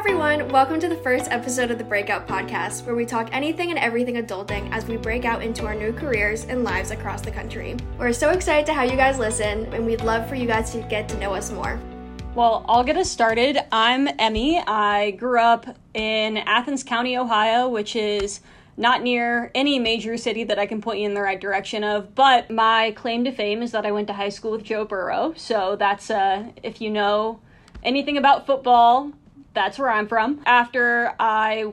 everyone, welcome to the first episode of the Breakout Podcast, where we talk anything and everything adulting as we break out into our new careers and lives across the country. We're so excited to have you guys listen, and we'd love for you guys to get to know us more. Well, I'll get us started. I'm Emmy. I grew up in Athens County, Ohio, which is not near any major city that I can point you in the right direction of. But my claim to fame is that I went to high school with Joe Burrow. So that's, uh, if you know anything about football, that's where I'm from. After I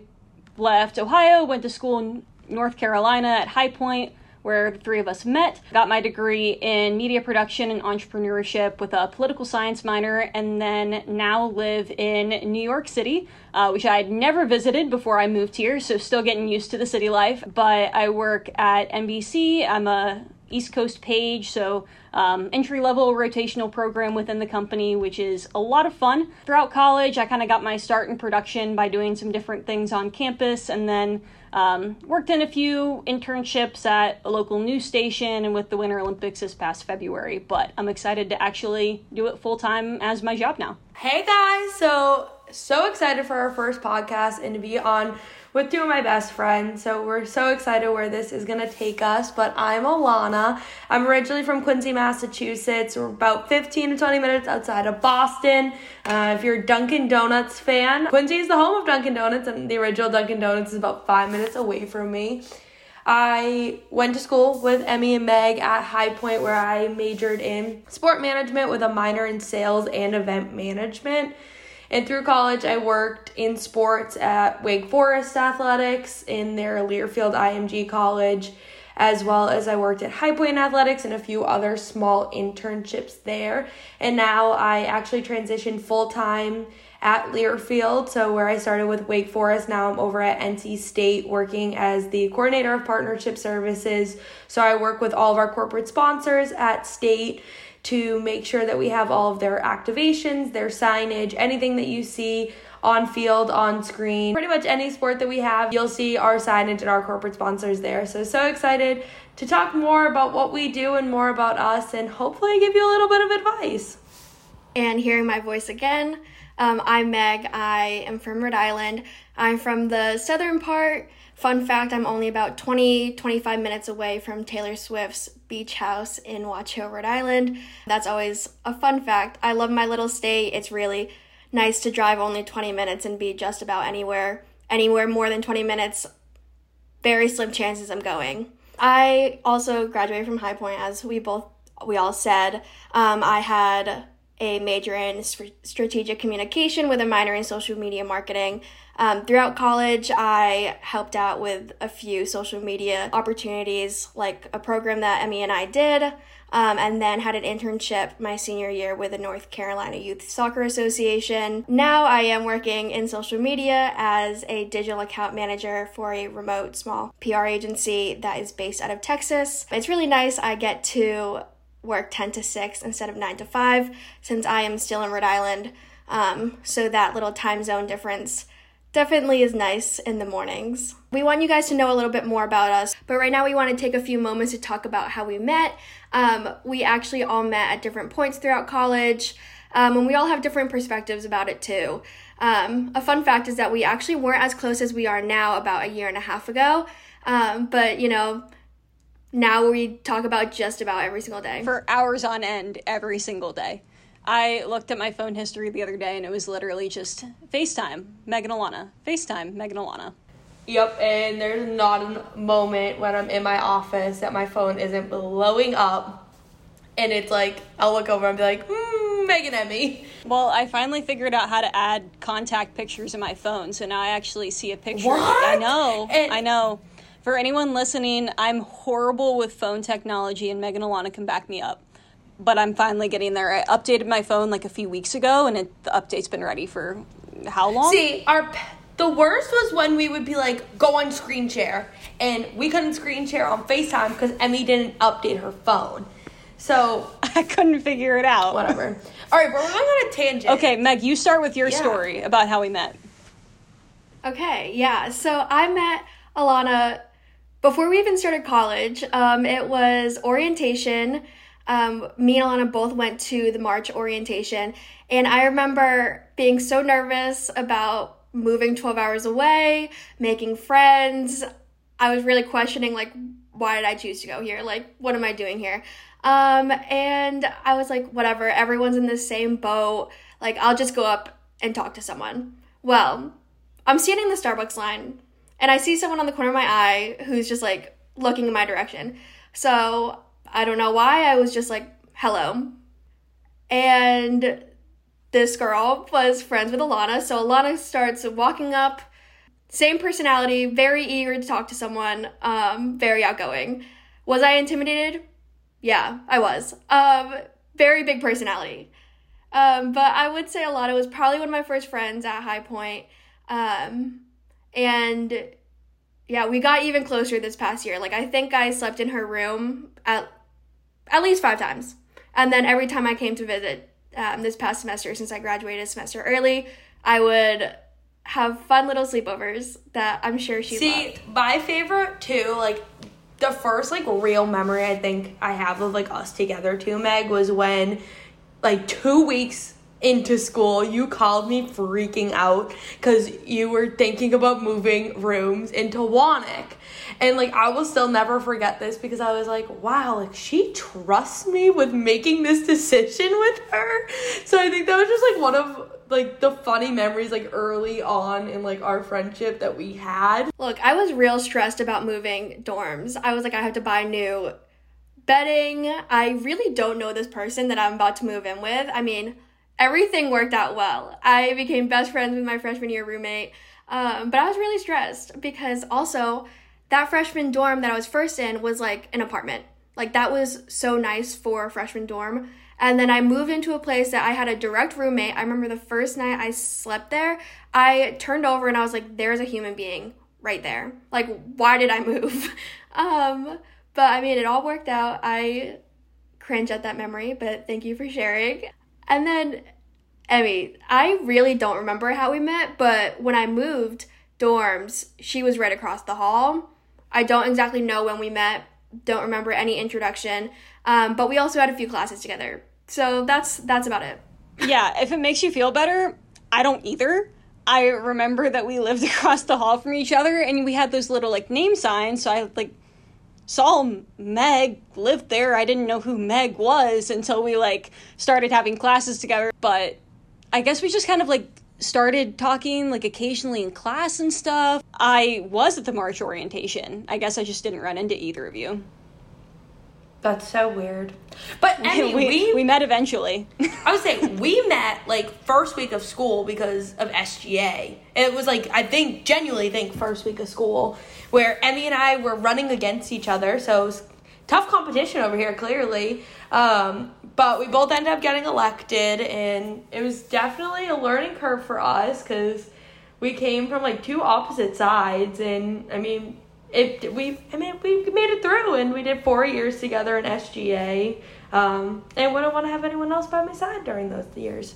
left Ohio, went to school in North Carolina at High Point, where the three of us met. Got my degree in media production and entrepreneurship with a political science minor, and then now live in New York City, uh, which I had never visited before I moved here, so still getting used to the city life. But I work at NBC. I'm a East Coast page, so um, entry level rotational program within the company, which is a lot of fun. Throughout college, I kind of got my start in production by doing some different things on campus, and then um, worked in a few internships at a local news station and with the Winter Olympics this past February. But I'm excited to actually do it full time as my job now. Hey guys, so so excited for our first podcast and to be on with two of my best friends. So we're so excited where this is going to take us. But I'm Alana. I'm originally from Quincy, Massachusetts. We're about 15 to 20 minutes outside of Boston. Uh, if you're a Dunkin' Donuts fan, Quincy is the home of Dunkin' Donuts, and the original Dunkin' Donuts is about five minutes away from me. I went to school with Emmy and Meg at High Point, where I majored in sport management with a minor in sales and event management. And through college, I worked in sports at Wake Forest Athletics in their Learfield IMG College, as well as I worked at High Point Athletics and a few other small internships there. And now I actually transitioned full time at Learfield. So, where I started with Wake Forest, now I'm over at NC State working as the coordinator of partnership services. So, I work with all of our corporate sponsors at State to make sure that we have all of their activations, their signage, anything that you see on field, on screen. Pretty much any sport that we have, you'll see our signage and our corporate sponsors there. So, so excited to talk more about what we do and more about us and hopefully give you a little bit of advice. And hearing my voice again, um, I'm Meg. I am from Rhode Island. I'm from the southern part Fun fact I'm only about 20 25 minutes away from Taylor Swift's beach house in Watch Hill, Rhode Island. That's always a fun fact. I love my little state. It's really nice to drive only 20 minutes and be just about anywhere. Anywhere more than 20 minutes, very slim chances I'm going. I also graduated from High Point, as we both we all said. Um, I had a major in strategic communication with a minor in social media marketing. Um, throughout college, I helped out with a few social media opportunities, like a program that Emmy and I did, um, and then had an internship my senior year with the North Carolina Youth Soccer Association. Now I am working in social media as a digital account manager for a remote small PR agency that is based out of Texas. It's really nice. I get to work 10 to 6 instead of 9 to 5 since I am still in Rhode Island. Um, so that little time zone difference definitely is nice in the mornings. We want you guys to know a little bit more about us, but right now we want to take a few moments to talk about how we met. Um, we actually all met at different points throughout college, um, and we all have different perspectives about it too. Um, a fun fact is that we actually weren't as close as we are now about a year and a half ago, um, but you know, now we talk about just about every single day. For hours on end, every single day. I looked at my phone history the other day and it was literally just FaceTime, Megan Alana. FaceTime, Megan Alana. Yep, and there's not a moment when I'm in my office that my phone isn't blowing up. And it's like, I'll look over and be like, mm, Megan Emmy. Well, I finally figured out how to add contact pictures in my phone, so now I actually see a picture. What? I know, and- I know. For anyone listening, I'm horrible with phone technology, and Megan Alana can back me up but I'm finally getting there. I updated my phone like a few weeks ago, and it, the update's been ready for how long? See, our the worst was when we would be like, go on screen share, and we couldn't screen share on Facetime because Emmy didn't update her phone. So I couldn't figure it out. Whatever. All right, but we're going on a tangent. Okay, Meg, you start with your yeah. story about how we met. Okay, yeah. So I met Alana before we even started college. Um, it was orientation um, me and Alana both went to the March orientation, and I remember being so nervous about moving 12 hours away, making friends. I was really questioning, like, why did I choose to go here? Like, what am I doing here? Um, and I was like, whatever, everyone's in the same boat. Like, I'll just go up and talk to someone. Well, I'm standing in the Starbucks line and I see someone on the corner of my eye who's just like looking in my direction. So I don't know why, I was just like, hello. And this girl was friends with Alana. So Alana starts walking up, same personality, very eager to talk to someone, um, very outgoing. Was I intimidated? Yeah, I was. Um, very big personality. Um, but I would say Alana was probably one of my first friends at High Point. Um, and yeah, we got even closer this past year. Like I think I slept in her room at at least five times. And then every time I came to visit um, this past semester, since I graduated a semester early, I would have fun little sleepovers that I'm sure she See, loved. my favorite too, like the first like real memory I think I have of like us together too, Meg, was when like two weeks into school, you called me freaking out because you were thinking about moving rooms into Wanek. And like I will still never forget this because I was like, wow, like she trusts me with making this decision with her. So I think that was just like one of like the funny memories like early on in like our friendship that we had. Look, I was real stressed about moving dorms. I was like, I have to buy new bedding. I really don't know this person that I'm about to move in with. I mean, everything worked out well. I became best friends with my freshman year roommate. Um, but I was really stressed because also that freshman dorm that I was first in was like an apartment. Like that was so nice for a freshman dorm. And then I moved into a place that I had a direct roommate. I remember the first night I slept there, I turned over and I was like, there's a human being right there. Like, why did I move? um, but I mean, it all worked out. I cringe at that memory, but thank you for sharing. And then, Emmy, I really don't remember how we met, but when I moved dorms, she was right across the hall. I don't exactly know when we met, don't remember any introduction, um, but we also had a few classes together. So that's that's about it. yeah, if it makes you feel better, I don't either. I remember that we lived across the hall from each other and we had those little like name signs, so I like saw Meg lived there. I didn't know who Meg was until we like started having classes together. But I guess we just kind of like started talking like occasionally in class and stuff. I was at the March orientation. I guess I just didn't run into either of you. That's so weird. But Emmy, we, we, we met eventually. I would say we met like first week of school because of SGA. It was like I think genuinely think first week of school where Emmy and I were running against each other. So it was tough competition over here, clearly. Um, but we both ended up getting elected, and it was definitely a learning curve for us because we came from like two opposite sides. And I mean, it we I mean we made it through, and we did four years together in SGA. Um, and wouldn't want to have anyone else by my side during those years.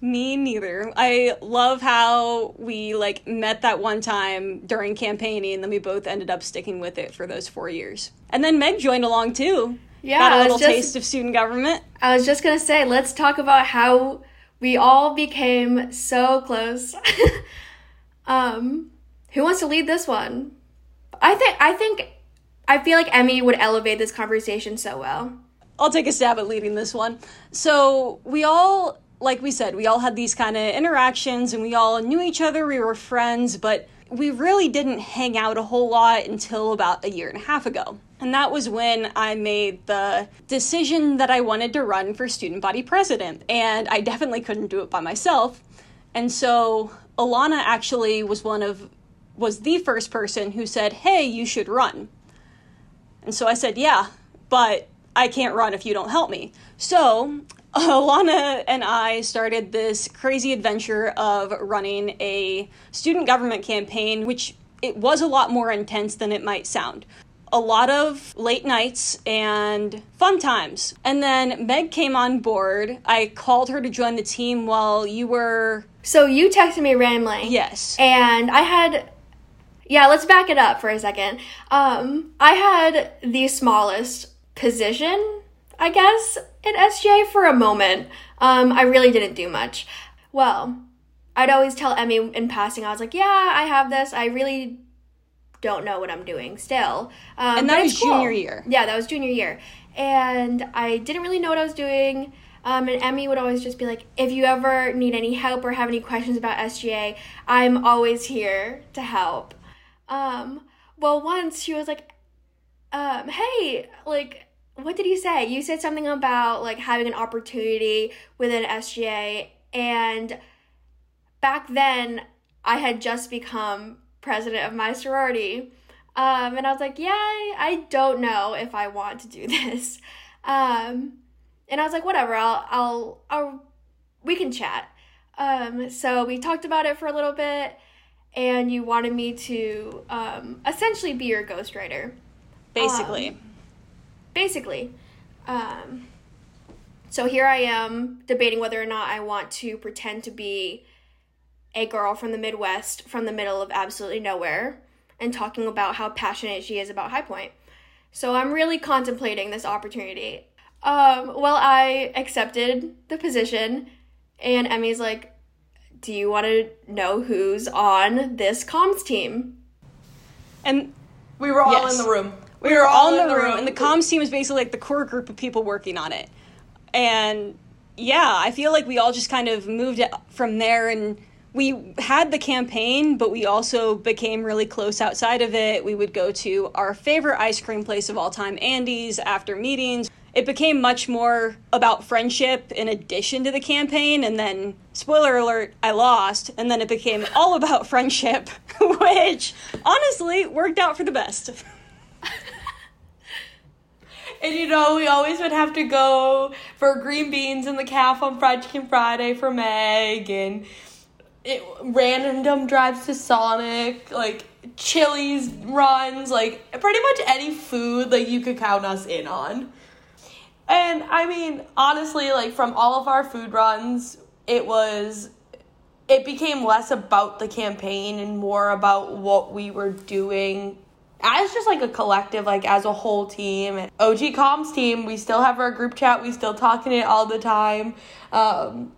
Me neither. I love how we like met that one time during campaigning, and then we both ended up sticking with it for those four years. And then Meg joined along too. Yeah, got a little just- taste of student government. I was just gonna say, let's talk about how we all became so close. um, who wants to lead this one? I think I think I feel like Emmy would elevate this conversation so well. I'll take a stab at leading this one. So we all, like we said, we all had these kind of interactions, and we all knew each other. We were friends, but we really didn't hang out a whole lot until about a year and a half ago. And that was when I made the decision that I wanted to run for student body president. And I definitely couldn't do it by myself. And so Alana actually was one of was the first person who said, "Hey, you should run." And so I said, "Yeah, but I can't run if you don't help me." So Alana and I started this crazy adventure of running a student government campaign, which it was a lot more intense than it might sound. A lot of late nights and fun times. And then Meg came on board. I called her to join the team while you were. So you texted me randomly. Yes. And I had yeah, let's back it up for a second. Um, I had the smallest position, I guess, in SGA for a moment. Um, I really didn't do much. Well, I'd always tell Emmy in passing, I was like, yeah, I have this. I really don't know what I'm doing still. Um, and that was cool. junior year. Yeah, that was junior year. And I didn't really know what I was doing. Um, and Emmy would always just be like, if you ever need any help or have any questions about SGA, I'm always here to help. Um, well, once she was like, um, hey, like, what did you say? You said something about like having an opportunity within SGA. And back then, I had just become president of my sorority. Um, and I was like, yeah, I don't know if I want to do this. Um, and I was like, whatever, I'll, I'll, I'll, we can chat. Um, so we talked about it for a little bit, and you wanted me to um, essentially be your ghostwriter. Basically. Um, basically. Um, so here I am debating whether or not I want to pretend to be a girl from the Midwest from the middle of absolutely nowhere and talking about how passionate she is about High Point. So I'm really contemplating this opportunity. Um, well, I accepted the position, and Emmy's like, Do you want to know who's on this comms team? And we were all yes. in the room. We, we were, all in the, room, room, and the comms team is basically like the core group of people working on it. And yeah, I feel like we all just kind of moved from there and we had the campaign, but we also became really close outside of it. We would go to our favorite ice cream place of all time, Andy's, after meetings. It became much more about friendship in addition to the campaign. And then, spoiler alert, I lost. And then it became all about friendship, which honestly worked out for the best. And you know, we always would have to go for green beans in the caf on Fried Chicken Friday for Meg and it, random drives to Sonic, like Chili's runs, like pretty much any food like you could count us in on. And I mean, honestly, like from all of our food runs, it was it became less about the campaign and more about what we were doing as just like a collective, like as a whole team. And OG Comms team, we still have our group chat, we still talking it all the time. Um,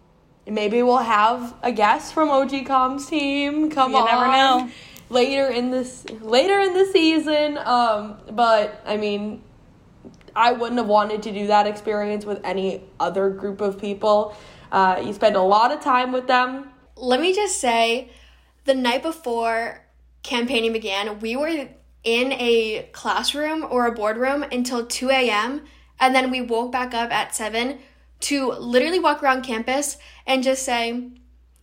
maybe we'll have a guest from OG Comms team come you on. never know. Later in this later in the season. Um, but I mean I wouldn't have wanted to do that experience with any other group of people. Uh, you spend a lot of time with them. Let me just say, the night before campaigning began, we were in a classroom or a boardroom until 2 a.m. And then we woke back up at 7 to literally walk around campus and just say,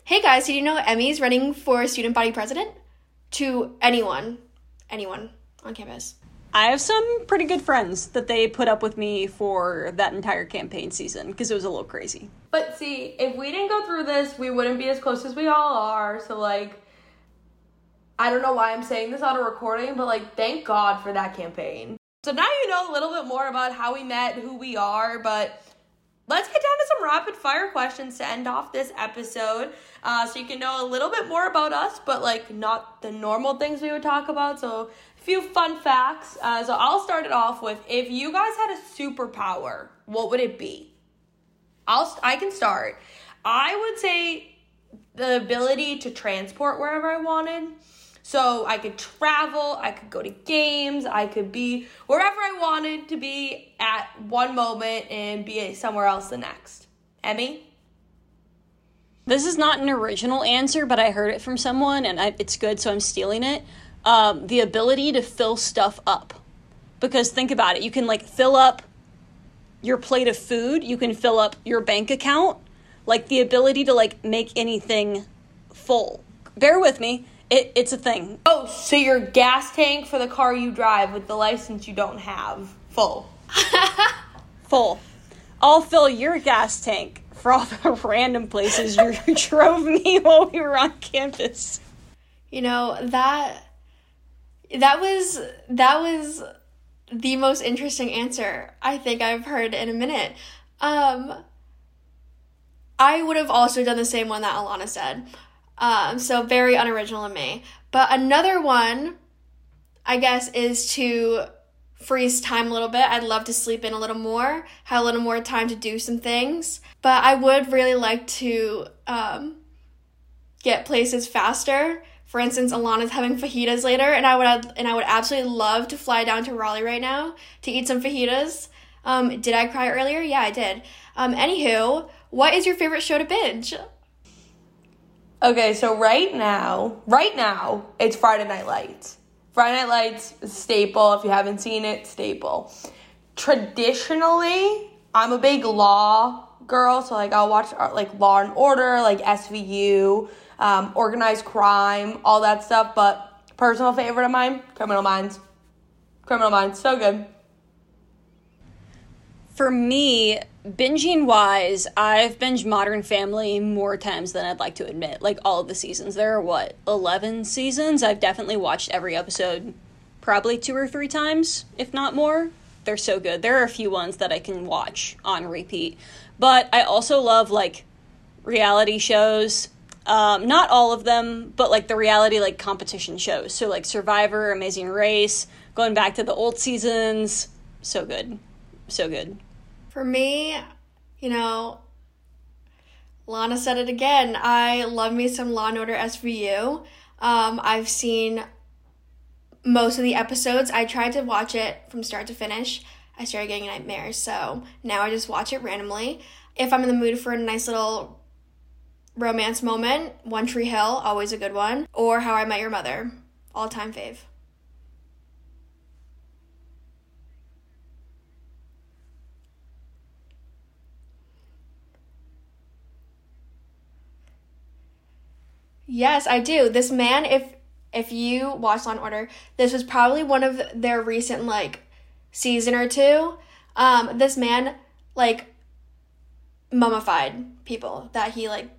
hey guys, did you know Emmy's running for student body president? To anyone, anyone on campus. I have some pretty good friends that they put up with me for that entire campaign season because it was a little crazy. But see, if we didn't go through this, we wouldn't be as close as we all are. So, like, I don't know why I'm saying this on a recording, but like, thank God for that campaign. So now you know a little bit more about how we met, who we are, but let's get down to some rapid fire questions to end off this episode uh, so you can know a little bit more about us but like not the normal things we would talk about so few fun facts uh, so i'll start it off with if you guys had a superpower what would it be i'll i can start i would say the ability to transport wherever i wanted so I could travel, I could go to games, I could be wherever I wanted to be at one moment and be somewhere else the next. Emmy? This is not an original answer, but I heard it from someone and I, it's good, so I'm stealing it. Um, the ability to fill stuff up. Because think about it, you can like fill up your plate of food, you can fill up your bank account, like the ability to like make anything full. Bear with me. It, it's a thing. Oh, so your gas tank for the car you drive with the license you don't have full. full. I'll fill your gas tank for all the random places you drove me while we were on campus. You know, that that was that was the most interesting answer I think I've heard in a minute. Um I would have also done the same one that Alana said. Um, so very unoriginal of me. But another one, I guess, is to freeze time a little bit. I'd love to sleep in a little more, have a little more time to do some things. But I would really like to um, get places faster. For instance, Alana's having fajitas later, and I would and I would absolutely love to fly down to Raleigh right now to eat some fajitas. Um, did I cry earlier? Yeah, I did. Um, anywho, what is your favorite show to binge? Okay, so right now, right now, it's Friday Night Lights. Friday Night Lights, staple. If you haven't seen it, staple. Traditionally, I'm a big law girl, so like I'll watch uh, like Law and Order, like SVU, um, organized crime, all that stuff. But personal favorite of mine, Criminal Minds. Criminal Minds, so good. For me, binging wise, I've binged Modern Family more times than I'd like to admit. Like all of the seasons. There are what, 11 seasons? I've definitely watched every episode probably two or three times, if not more. They're so good. There are a few ones that I can watch on repeat. But I also love like reality shows. Um, not all of them, but like the reality like competition shows. So like Survivor, Amazing Race, going back to the old seasons. So good. So good. For me, you know, Lana said it again. I love me some Law and Order SVU. Um, I've seen most of the episodes. I tried to watch it from start to finish. I started getting nightmares, so now I just watch it randomly. If I'm in the mood for a nice little romance moment, One Tree Hill, always a good one, or How I Met Your Mother, all time fave. Yes, I do. This man, if if you watch Law and Order, this was probably one of their recent like season or two. Um, this man like mummified people that he like.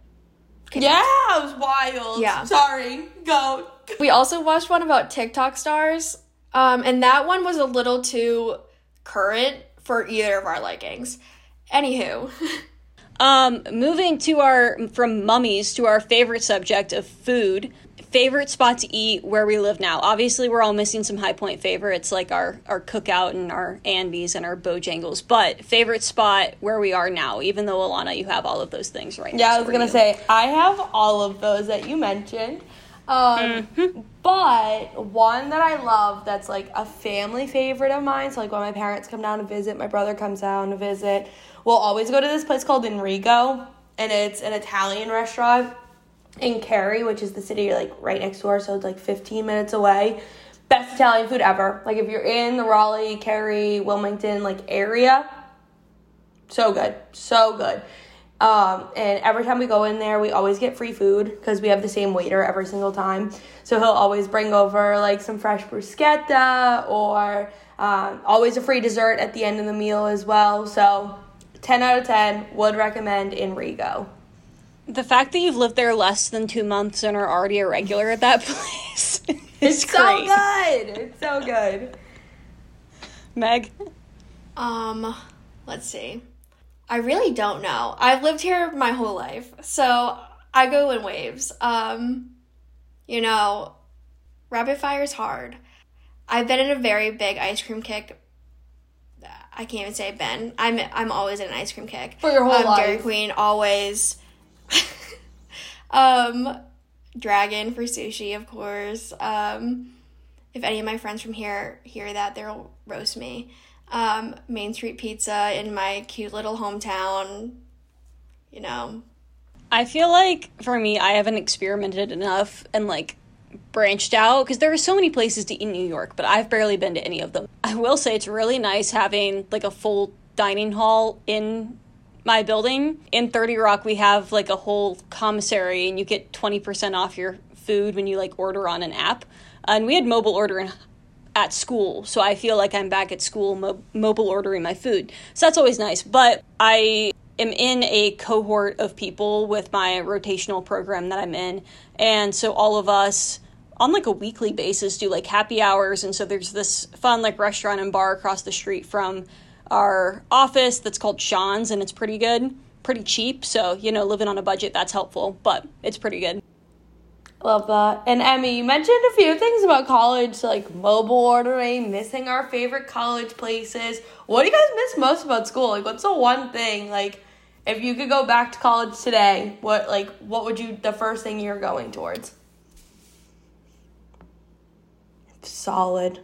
Yeah, it was wild. Yeah. Sorry, go. We also watched one about TikTok stars, um, and that one was a little too current for either of our likings. Anywho. Um, moving to our from mummies to our favorite subject of food. Favorite spot to eat where we live now. Obviously, we're all missing some high point favorites like our our cookout and our Andy's and our Bojangles. But favorite spot where we are now, even though Alana, you have all of those things right Yeah, I was gonna say I have all of those that you mentioned. Um, Mm-hmm. But one that I love that's like a family favorite of mine. So like when my parents come down to visit, my brother comes down to visit. We'll always go to this place called Enrico, and it's an Italian restaurant in Cary, which is the city like right next door. So it's like 15 minutes away. Best Italian food ever. Like if you're in the Raleigh, Cary, Wilmington like area, so good, so good. Um, and every time we go in there, we always get free food because we have the same waiter every single time. So he'll always bring over like some fresh bruschetta or um, always a free dessert at the end of the meal as well. So 10 out of 10 would recommend Enrico. The fact that you've lived there less than two months and are already a regular at that place is It's so good. It's so good. Meg, Um, let's see. I really don't know. I've lived here my whole life, so I go in waves. Um, you know, rapid fire is hard. I've been in a very big ice cream kick. I can't even say been. I'm I'm always in an ice cream kick For your whole um, Dairy. Queen always. um, Dragon for sushi, of course. Um, if any of my friends from here hear that, they'll roast me. Um, Main Street Pizza in my cute little hometown. You know, I feel like for me, I haven't experimented enough and like branched out because there are so many places to eat in New York, but I've barely been to any of them. I will say it's really nice having like a full dining hall in my building. In 30 Rock, we have like a whole commissary and you get 20% off your food when you like order on an app. And we had mobile ordering at school, so I feel like I'm back at school mo- mobile ordering my food. So that's always nice. But I am in a cohort of people with my rotational program that I'm in, and so all of us on like a weekly basis do like happy hours and so there's this fun like restaurant and bar across the street from our office that's called Sean's and it's pretty good pretty cheap so you know living on a budget that's helpful but it's pretty good Love that. And Emmy, you mentioned a few things about college, like mobile ordering, missing our favorite college places. What do you guys miss most about school? Like, what's the one thing like If you could go back to college today, what like what would you the first thing you're going towards? Solid.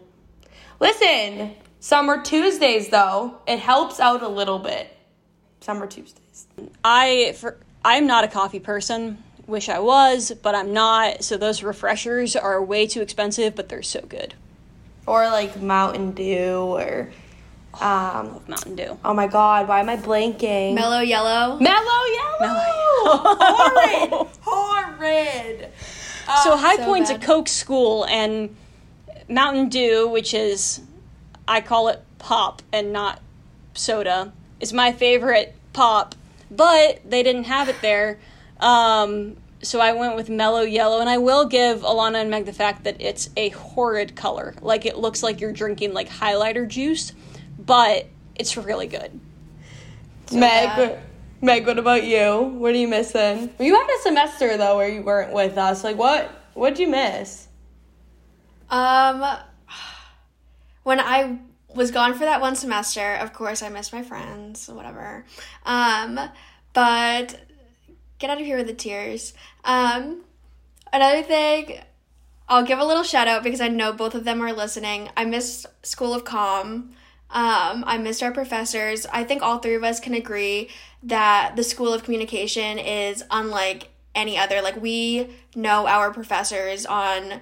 Listen, summer Tuesdays though, it helps out a little bit. Summer Tuesdays. I for I'm not a coffee person. Wish I was, but I'm not. So those refreshers are way too expensive, but they're so good. Or like Mountain Dew or um Love Mountain Dew. oh my god, why am I blanking? Mellow yellow. Mellow yellow. horrid. Horrid. so High so Point's bad. a Coke school, and Mountain Dew, which is I call it pop and not soda, is my favorite pop. But they didn't have it there, um, so I went with Mellow Yellow. And I will give Alana and Meg the fact that it's a horrid color, like it looks like you're drinking like highlighter juice, but it's really good. Meg, bad. Meg, what about you? What are you missing? You had a semester though where you weren't with us. Like what? What'd you miss? Um, when I was gone for that one semester, of course I missed my friends, whatever. Um, but get out of here with the tears. Um, another thing, I'll give a little shout out because I know both of them are listening. I missed School of Comm. Um, I missed our professors. I think all three of us can agree that the School of Communication is unlike any other. Like, we know our professors on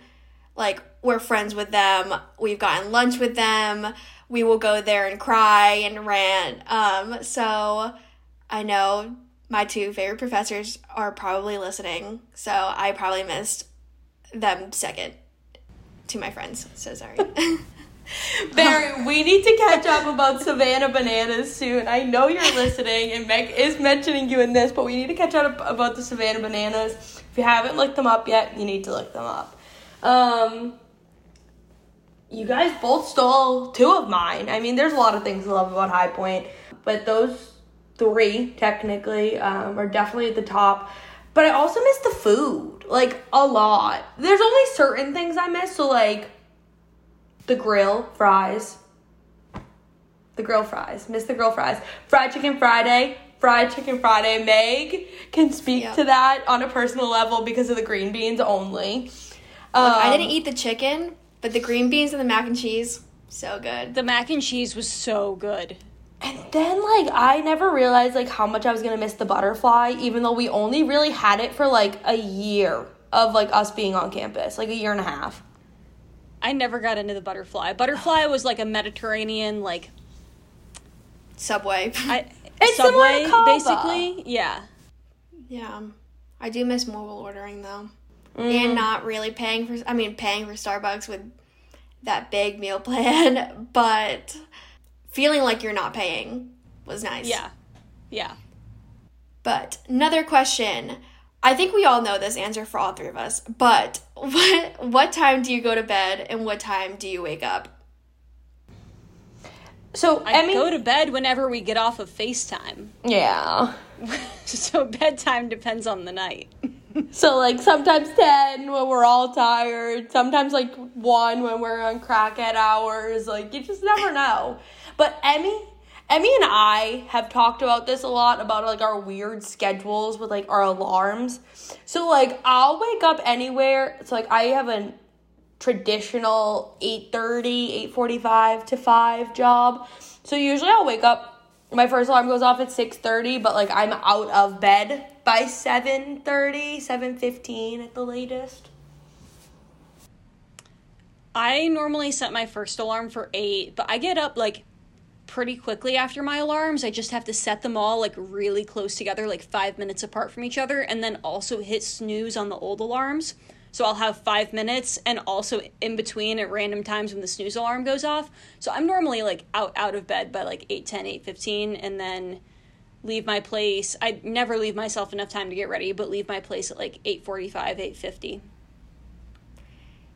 like we're friends with them we've gotten lunch with them we will go there and cry and rant um so i know my two favorite professors are probably listening so i probably missed them second to my friends so sorry Barry, we need to catch up about Savannah Bananas soon. I know you're listening, and Meg is mentioning you in this, but we need to catch up about the Savannah Bananas. If you haven't looked them up yet, you need to look them up. Um, you guys both stole two of mine. I mean, there's a lot of things I love about High Point, but those three technically um, are definitely at the top. But I also miss the food, like a lot. There's only certain things I miss, so like the grill fries. The grill fries. Miss the grill fries. Fried chicken Friday. Fried chicken Friday. Meg can speak Yep. to that on a personal level because of the green beans only. Um, i didn't eat the chicken but the green beans and the mac and cheese so good The mac and cheese was so good. And then like I never realized like how much I was gonna miss the butterfly, even though we only really had it for like a year of like us being on campus, like a year and a half. I never got into the butterfly. Butterfly was like a Mediterranean like subway I, It's similar subway to Cava. basically. Yeah. yeah i do miss mobile ordering though Mm. and not really paying for i mean paying for starbucks with that big meal plan but feeling like you're not paying was nice Yeah. Yeah. but another question i think we all know this answer for all three of us but what what time do you go to bed and what time do you wake up So I Emmy, go to bed whenever we get off of FaceTime. yeah. so bedtime depends on the night. So like sometimes ten when we're all tired, sometimes like one when we're on crackhead hours. Like you just never know. But Emmy, Emmy and I have talked about this a lot about like our weird schedules with like our alarms. So like I'll wake up anywhere. So like I have a traditional 8:30, 8:45 to 5 job. So usually I'll wake up my first alarm goes off at 6:30, but like I'm out of bed by 7:30, 7:15 at the latest. I normally set my first alarm for 8, but I get up like pretty quickly after my alarms. I just have to set them all like really close together, like 5 minutes apart from each other and then also hit snooze on the old alarms. So I'll have 5 minutes and also in between at random times when the snooze alarm goes off. So I'm normally like out out of bed by like 8:10, 8:15 and then leave my place. I never leave myself enough time to get ready, but leave my place at like 8:45, 8:50.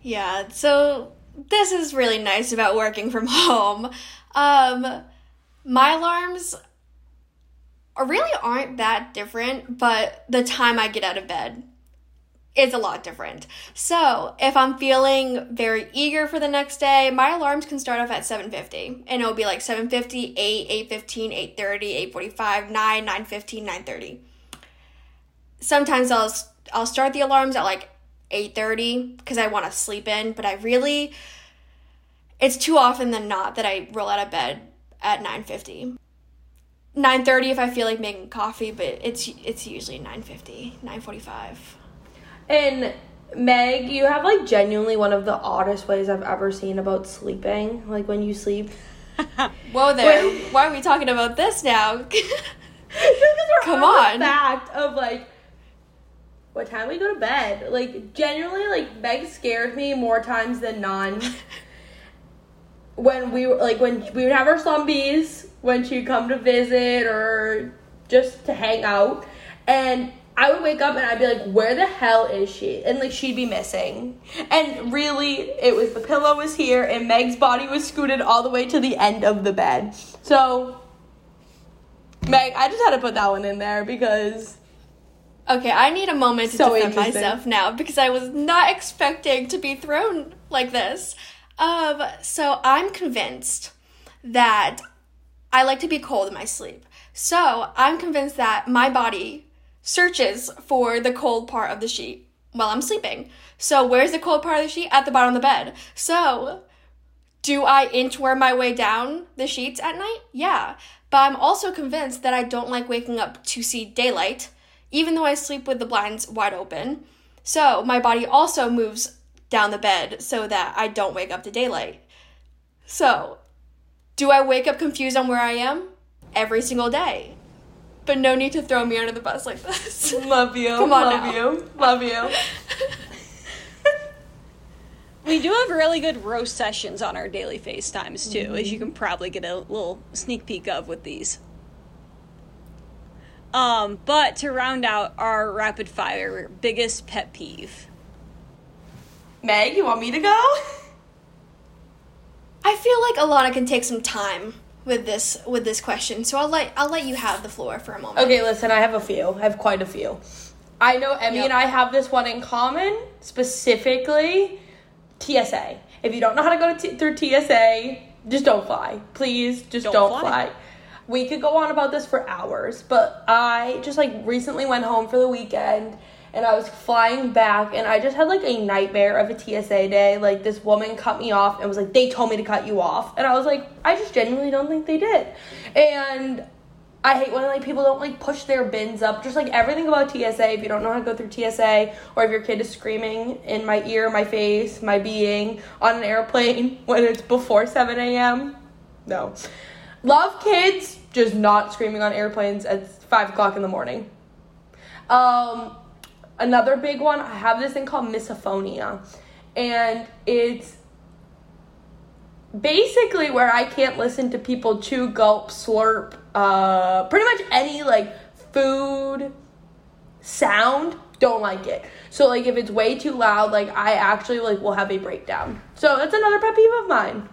Yeah, so this is really nice about working from home. Um, my alarms really aren't that different, but the time I get out of bed it's a lot different. So if I'm feeling very eager for the next day, my alarms can start off at 7.50 and it'll be like 7.50, 8, 8.15, 8.30, 8.45, 9, 9.15, 9.30. Sometimes I'll, I'll start the alarms at like 8.30 because I want to sleep in, but I really, it's too often than not that I roll out of bed at 9.50. 9.30 if I feel like making coffee, but it's it's usually 9.50, 9.45. And Meg, you have like genuinely one of the oddest ways I've ever seen about sleeping. Like when you sleep. Whoa there! Why are we talking about this now? Come on. The fact of like what time we go to bed. Like genuinely, like Meg scared me more times than none. when we were like when we would have our slumbies when she'd come to visit or just to hang out, and I would wake up and I'd be like, where the hell is she? And like she'd be missing. And really, it was the pillow was here and Meg's body was scooted all the way to the end of the bed. So, Meg, I just had to put that one in there because. Okay, I need a moment to so defend myself now because I was not expecting to be thrown like this. Um, so I'm convinced that I like to be cold in my sleep. So I'm convinced that my body searches for the cold part of the sheet while I'm sleeping. So, where's the cold part of the sheet? At the bottom of the bed. So, do I inchworm my way down the sheets at night? Yeah. But I'm also convinced that I don't like waking up to see daylight, even though I sleep with the blinds wide open. So, my body also moves down the bed so that I don't wake up to daylight. So, do I wake up confused on where I am? Every single day but no need to throw me under the bus like this. Love you. Come on Love now. you. Love you. we do have really good roast sessions on our daily FaceTimes too, mm-hmm. as you can probably get a little sneak peek of with these. Um, but to round out our rapid fire biggest pet peeve. Meg, you want me to go? I feel like Alana can take some time with this with this question. So I'll let I'll let you have the floor for a moment. Okay, listen, I have a few. I have quite a few. I know Emmy yep. and I have this one in common, specifically TSA. If you don't know how to go to t- through TSA, just don't fly. Please, just don't, don't fly. fly. We could go on about this for hours, but I just like recently went home for the weekend and I was flying back and I just had like a nightmare of a TSA day. Like this woman cut me off and was like, they told me to cut you off. And I was like, I just genuinely don't think they did. And I hate when like people don't like push their bins up. Just like everything about TSA, if you don't know how to go through TSA, or if your kid is screaming in my ear, my face, my being on an airplane when it's before 7 a.m. No. Love kids, just not screaming on airplanes at 5 o'clock in the morning. Um, Another big one, I have this thing called misophonia. And it's basically where I can't listen to people chew, gulp, slurp, uh, pretty much any like food sound. Don't like it. So like if it's way too loud, like I actually like will have a breakdown. So that's another pet peeve of mine.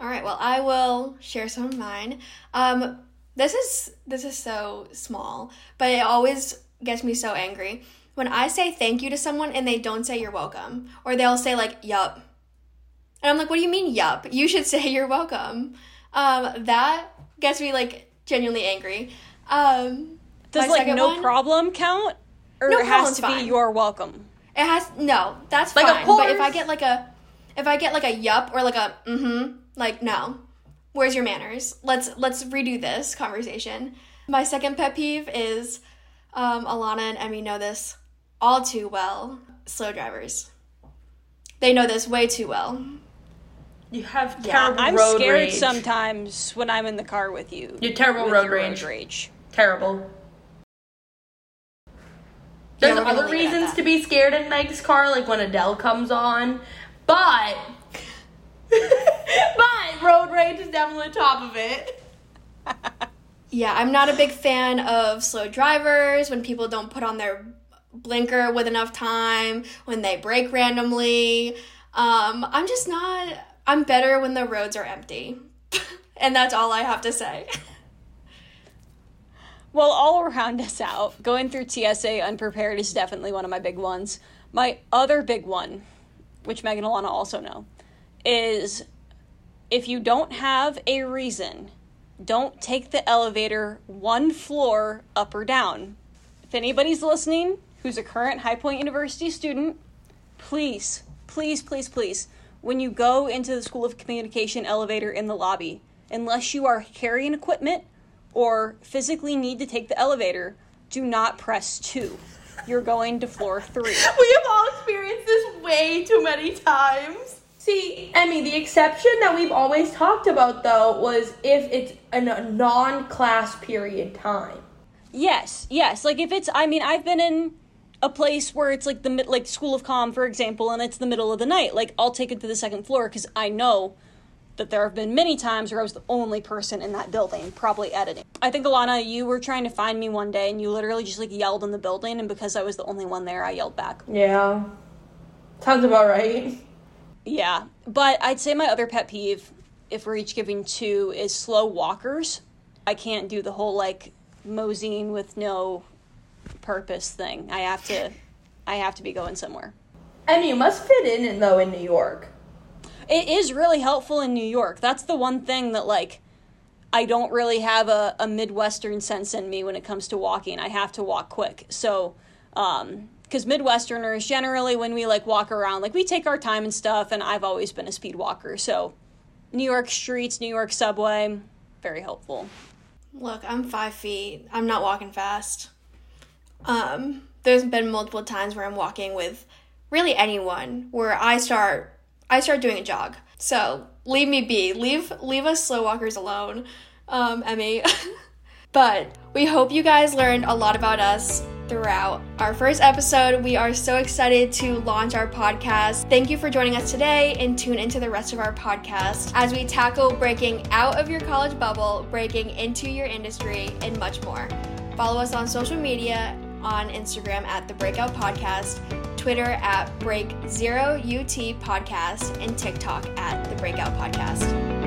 All right, well I will share some of mine. Um, this is this is so small, but it always gets me so angry when I say thank you to someone and they don't say you're welcome, or they'll say like yup. And I'm like, what do you mean yup? You should say you're welcome. Um, that gets me like genuinely angry. Um, Does like no one, problem count? Or no it has to fine. be you're welcome? It has no, that's like fine. But if I get like a if I get like a yup or like a mm-hmm, like no. Where's your manners? Let's let's redo this conversation. My second pet peeve is um, Alana and Emmy know this all too well slow drivers. They know this way too well. You have terrible yeah, I'm road scared rage. sometimes when I'm in the car with you. You're terrible road, rage. road rage. Terrible. There's yeah, other reasons to be scared in Meg's car, like when Adele comes on, but but road rage is definitely top of it. yeah, I'm not a big fan of slow drivers when people don't put on their blinker with enough time, when they break randomly. Um, I'm just not, I'm better when the roads are empty. and that's all I have to say. Well, I'll round us out. Going through TSA unprepared is definitely one of my big ones. My other big one, which Megan and Alana also know, is if you don't have a reason, don't take the elevator one floor up or down. If anybody's listening who's a current High Point University student, please, please, please, please, when you go into the School of Communication elevator in the lobby, unless you are carrying equipment or physically need to take the elevator, do not press two. You're going to floor three. We have all experienced this way too many times. See, Emmy, the exception that we've always talked about though was if it's a non class period time. Yes, yes. Like if it's, I mean, I've been in a place where it's like the mid, like School of Comm for example, and it's the middle of the night. Like I'll take it to the second floor because I know that there have been many times where I was the only person in that building, probably editing. I think Alana, you were trying to find me one day and you literally just like yelled in the building, and because I was the only one there, I yelled back. Yeah. Sounds about right. Yeah, but I'd say my other pet peeve, if we're each giving two, is slow walkers. I can't do the whole like moseying with no purpose thing. I have to, I have to be going somewhere. And you must fit in though in New York. It is really helpful in New York. That's the one thing that like I don't really have a, a Midwestern sense in me when it comes to walking. I have to walk quick. So, um, because Midwesterners generally, when we like walk around, like we take our time and stuff, and I've always been a speed walker. So, New York streets, New York subway, very helpful. Look, I'm five feet. I'm not walking fast. Um, there's been multiple times where I'm walking with really anyone where I start I start doing a jog. So leave me be. Leave leave us slow walkers alone, um, Emmy. but we hope you guys learned a lot about us throughout our first episode. We are so excited to launch our podcast. Thank you for joining us today and tune into the rest of our podcast as we tackle breaking out of your college bubble, breaking into your industry, and much more. Follow us on social media on Instagram at the Breakout Podcast, Twitter at Break Zero UT Podcast, and TikTok at the Breakout Podcast.